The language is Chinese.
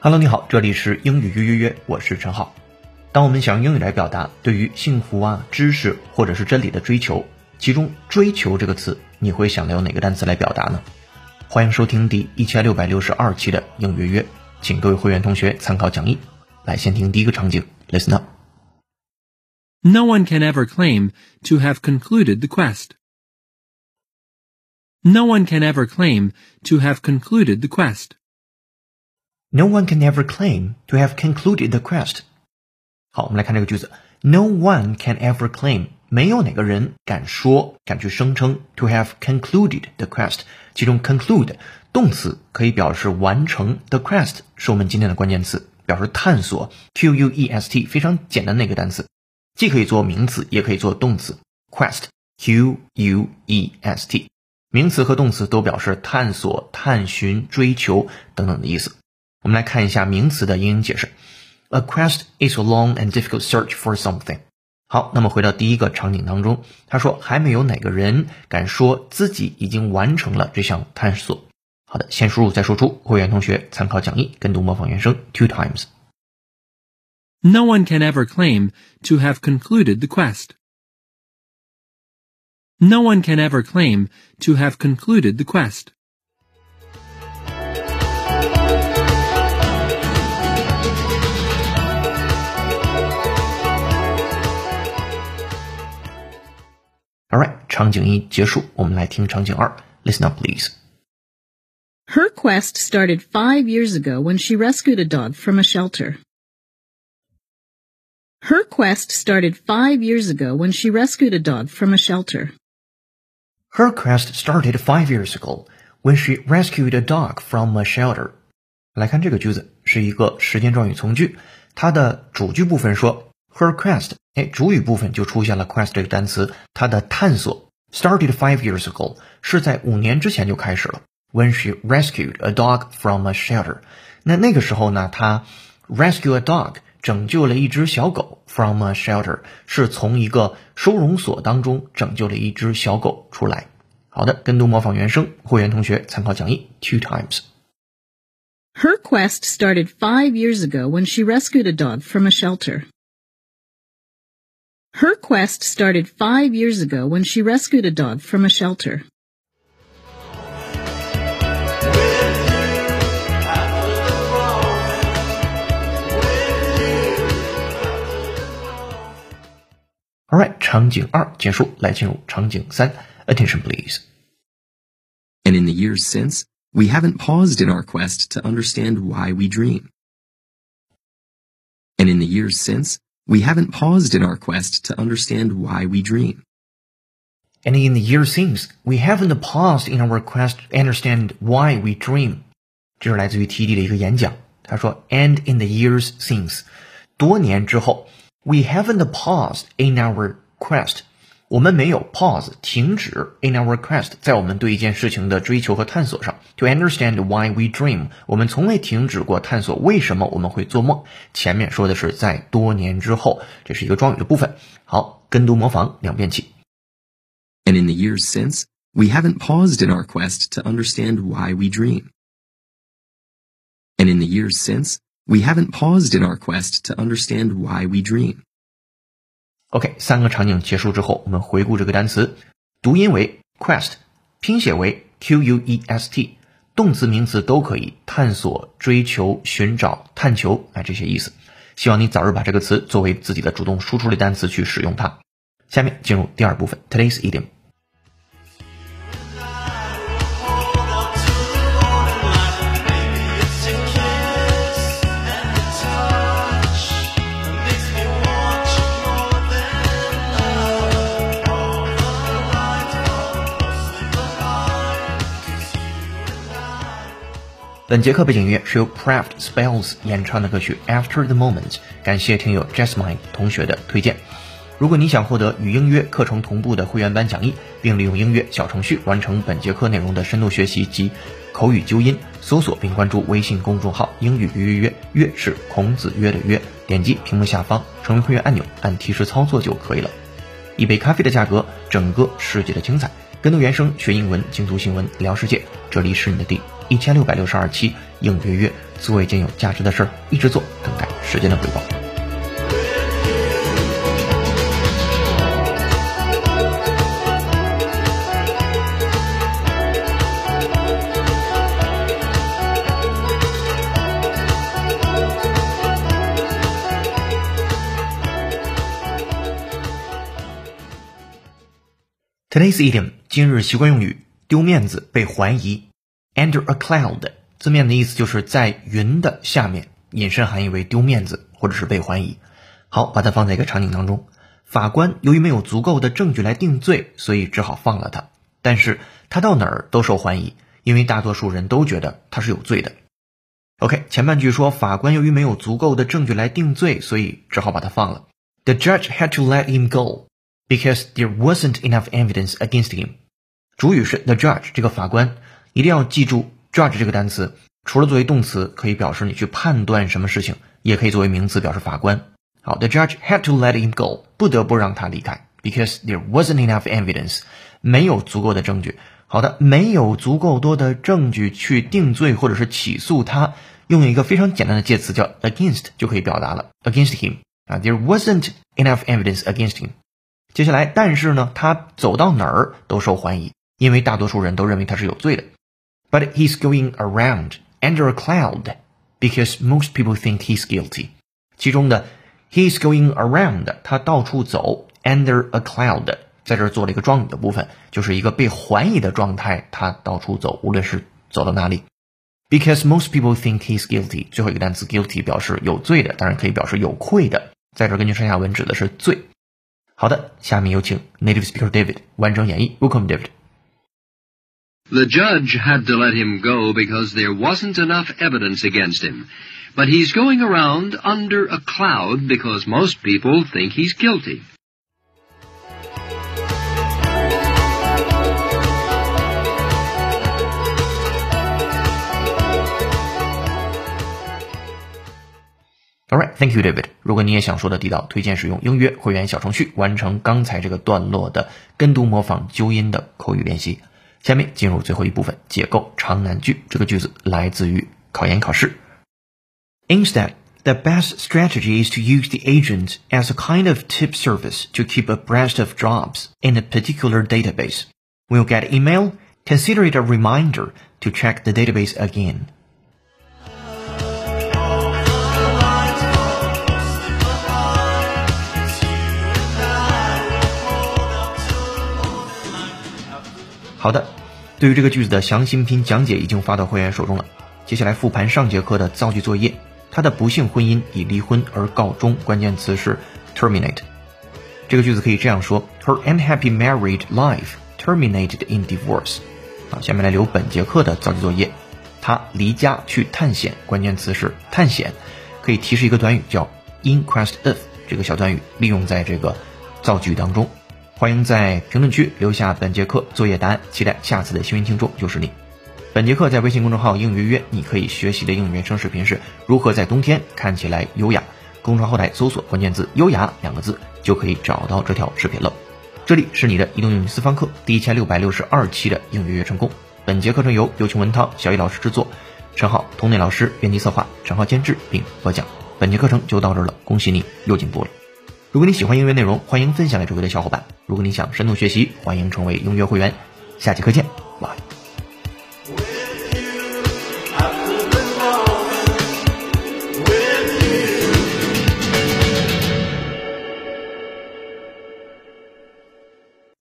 Hello，你好，这里是英语约约约，我是陈浩。当我们想用英语来表达对于幸福啊、知识或者是真理的追求，其中“追求”这个词，你会想到用哪个单词来表达呢？欢迎收听第一千六百六十二期的英语约约，请各位会员同学参考讲义。来，先听第一个场景，Listen up。No one can ever claim to have concluded the quest. No one can ever claim to have concluded the quest. No one can ever claim to have concluded the quest。好，我们来看这个句子。No one can ever claim，没有哪个人敢说、敢去声称 to have concluded the quest。其中 conclude 动词可以表示完成，the quest 是我们今天的关键词，表示探索。Q U E S T 非常简单的一个单词，既可以做名词，也可以做动词。Quest Q U E S T，名词和动词都表示探索、探寻、追求等等的意思。我们来看一下名词的英英解释。A quest is a long and difficult search for something。好，那么回到第一个场景当中，他说还没有哪个人敢说自己已经完成了这项探索。好的，先输入再输出。会员同学参考讲义，跟读模仿原声 two times。 No one can ever claim to have concluded the quest. No one can ever claim to have concluded the quest. Alright，场景一结束，我们来听场景二。Listen up, please. Her quest started five years ago when she rescued a dog from a shelter. Her quest started five years ago when she rescued a dog from a shelter. Her quest started five years ago when she rescued a dog from a shelter. 来看这个句子是一个时间状语从句，它的主句部分说 her quest，哎，主语部分就出现了 quest 这个单词，它的探索 started five years ago 是在五年之前就开始了。When she rescued a dog from a shelter，那那个时候呢，她 rescue a dog 拯救了一只小狗 from a shelter，是从一个收容所当中拯救了一只小狗出来。好的，跟读模仿原声，会员同学参考讲义 two times。 Her quest started five years ago when she rescued a dog from a shelter. Her quest started five years ago when she rescued a dog from a shelter. Alright，场景二结束，来进入场景三。Attention please。 And in the years since, we haven't paused in our quest to understand why we dream. And in the years since, we haven't paused in our quest to understand why we dream. And in the years since, we haven't paused in our quest to understand why we dream。这是来自于 TD 的一个演讲。他说，And in the years since，多年之后，we haven't paused in our quest。 我们没有 pause 停止 in our quest，在我们对一件事情的追求和探索上，to understand why we dream，我们从未停止过探索为什么我们会做梦。前面说的是在多年之后，这是一个状语的部分。好，跟读模仿两遍起。 And in the years since, we haven't paused in our quest to understand why we dream. And in the years since, we haven't paused in our quest to understand why we dream. OK，三个场景结束之后，我们回顾这个单词，读音为 quest，拼写为 q u e s t，动词、名词都可以，探索、追求、寻找、探求啊这些意思。希望你早日把这个词作为自己的主动输出类单词去使用它。下面进入第二部分，Today's idiom。本节课背景音乐是由 Craft Spells 演唱的歌曲 After the Moment，感谢听友 Jasmine 同学的推荐。如果你想获得与音乐课程同步的会员班讲义，并利用音乐小程序完成本节课内容的深度学习及口语纠音，搜索并关注微信公众号“英语约约约”，约是孔子约的约，点击屏幕下方成为会员按钮，按提示操作就可以了。一杯咖啡的价格，整个世界的精彩。跟读原声学英文，精读新闻聊世界。这里是你的第一千六百六十二期应约约做一件有价值的事儿，一直做，等待时间的回报。Today's idiom 今日习惯用语丢面子被怀疑。Under a cloud 字面的意思就是在云的下面，引申含义为丢面子或者是被怀疑。好，把它放在一个场景当中，法官由于没有足够的证据来定罪，所以只好放了他。但是他到哪儿都受怀疑，因为大多数人都觉得他是有罪的。OK，前半句说法官由于没有足够的证据来定罪，所以只好把他放了。The judge had to let him go. Because there wasn't enough evidence against him。主语是 the judge，这个法官一定要记住 judge 这个单词，除了作为动词可以表示你去判断什么事情，也可以作为名词表示法官。好，the judge had to let him go，不得不让他离开，because there wasn't enough evidence，没有足够的证据。好的，没有足够多的证据去定罪或者是起诉他，用一个非常简单的介词叫 against 就可以表达了，against him 啊，there wasn't enough evidence against him。接下来，但是呢，他走到哪儿都受怀疑，因为大多数人都认为他是有罪的。But he's going around under a cloud because most people think he's guilty。其中的 he's going around，他到处走，under a cloud，在这儿做了一个状语的部分，就是一个被怀疑的状态，他到处走，无论是走到哪里。Because most people think he's guilty，最后一个单词 guilty 表示有罪的，当然可以表示有愧的，在这儿根据上下文指的是罪。好的，下面有请 native speaker David 完整演绎。Welcome, David. The judge had to let him go because there wasn't enough evidence against him. But he's going around under a cloud because most people think he's guilty. Alright, thank you, David. 如果你也想说的地道，推荐使用英约会员小程序，完成刚才这个段落的跟读、模仿、纠音的口语练习。 下面进入最后一部分，解构长难句。这个句子来自于考研考试。Instead, the best strategy is to use the agent as a kind of tip service to keep abreast of jobs in a particular database. When you get email, consider it a reminder to check the database again. 好的，对于这个句子的详细音频讲解已经发到会员手中了。接下来复盘上节课的造句作业。他的不幸婚姻以离婚而告终，关键词是 terminate。这个句子可以这样说：Her unhappy married life terminated in divorce。啊，下面来留本节课的造句作业。他离家去探险，关键词是探险，可以提示一个短语叫 in quest of。这个小短语利用在这个造句当中。欢迎在评论区留下本节课作业答案，期待下次的幸运听众就是你。本节课在微信公众号“应约约”，你可以学习的英语原声视频是如何在冬天看起来优雅。公众号后台搜索关键字“优雅”两个字，就可以找到这条视频了。这里是你的移动英语私房课第一千六百六十二期的应约约成功。本节课程由有请文涛、小易老师制作，陈浩、佟内老师编辑策划，陈浩监制并播讲。本节课程就到这儿了，恭喜你又进步了。如果你喜欢音乐内容，欢迎分享给周围的小伙伴。如果你想深度学习，欢迎成为音乐会员。下节课见。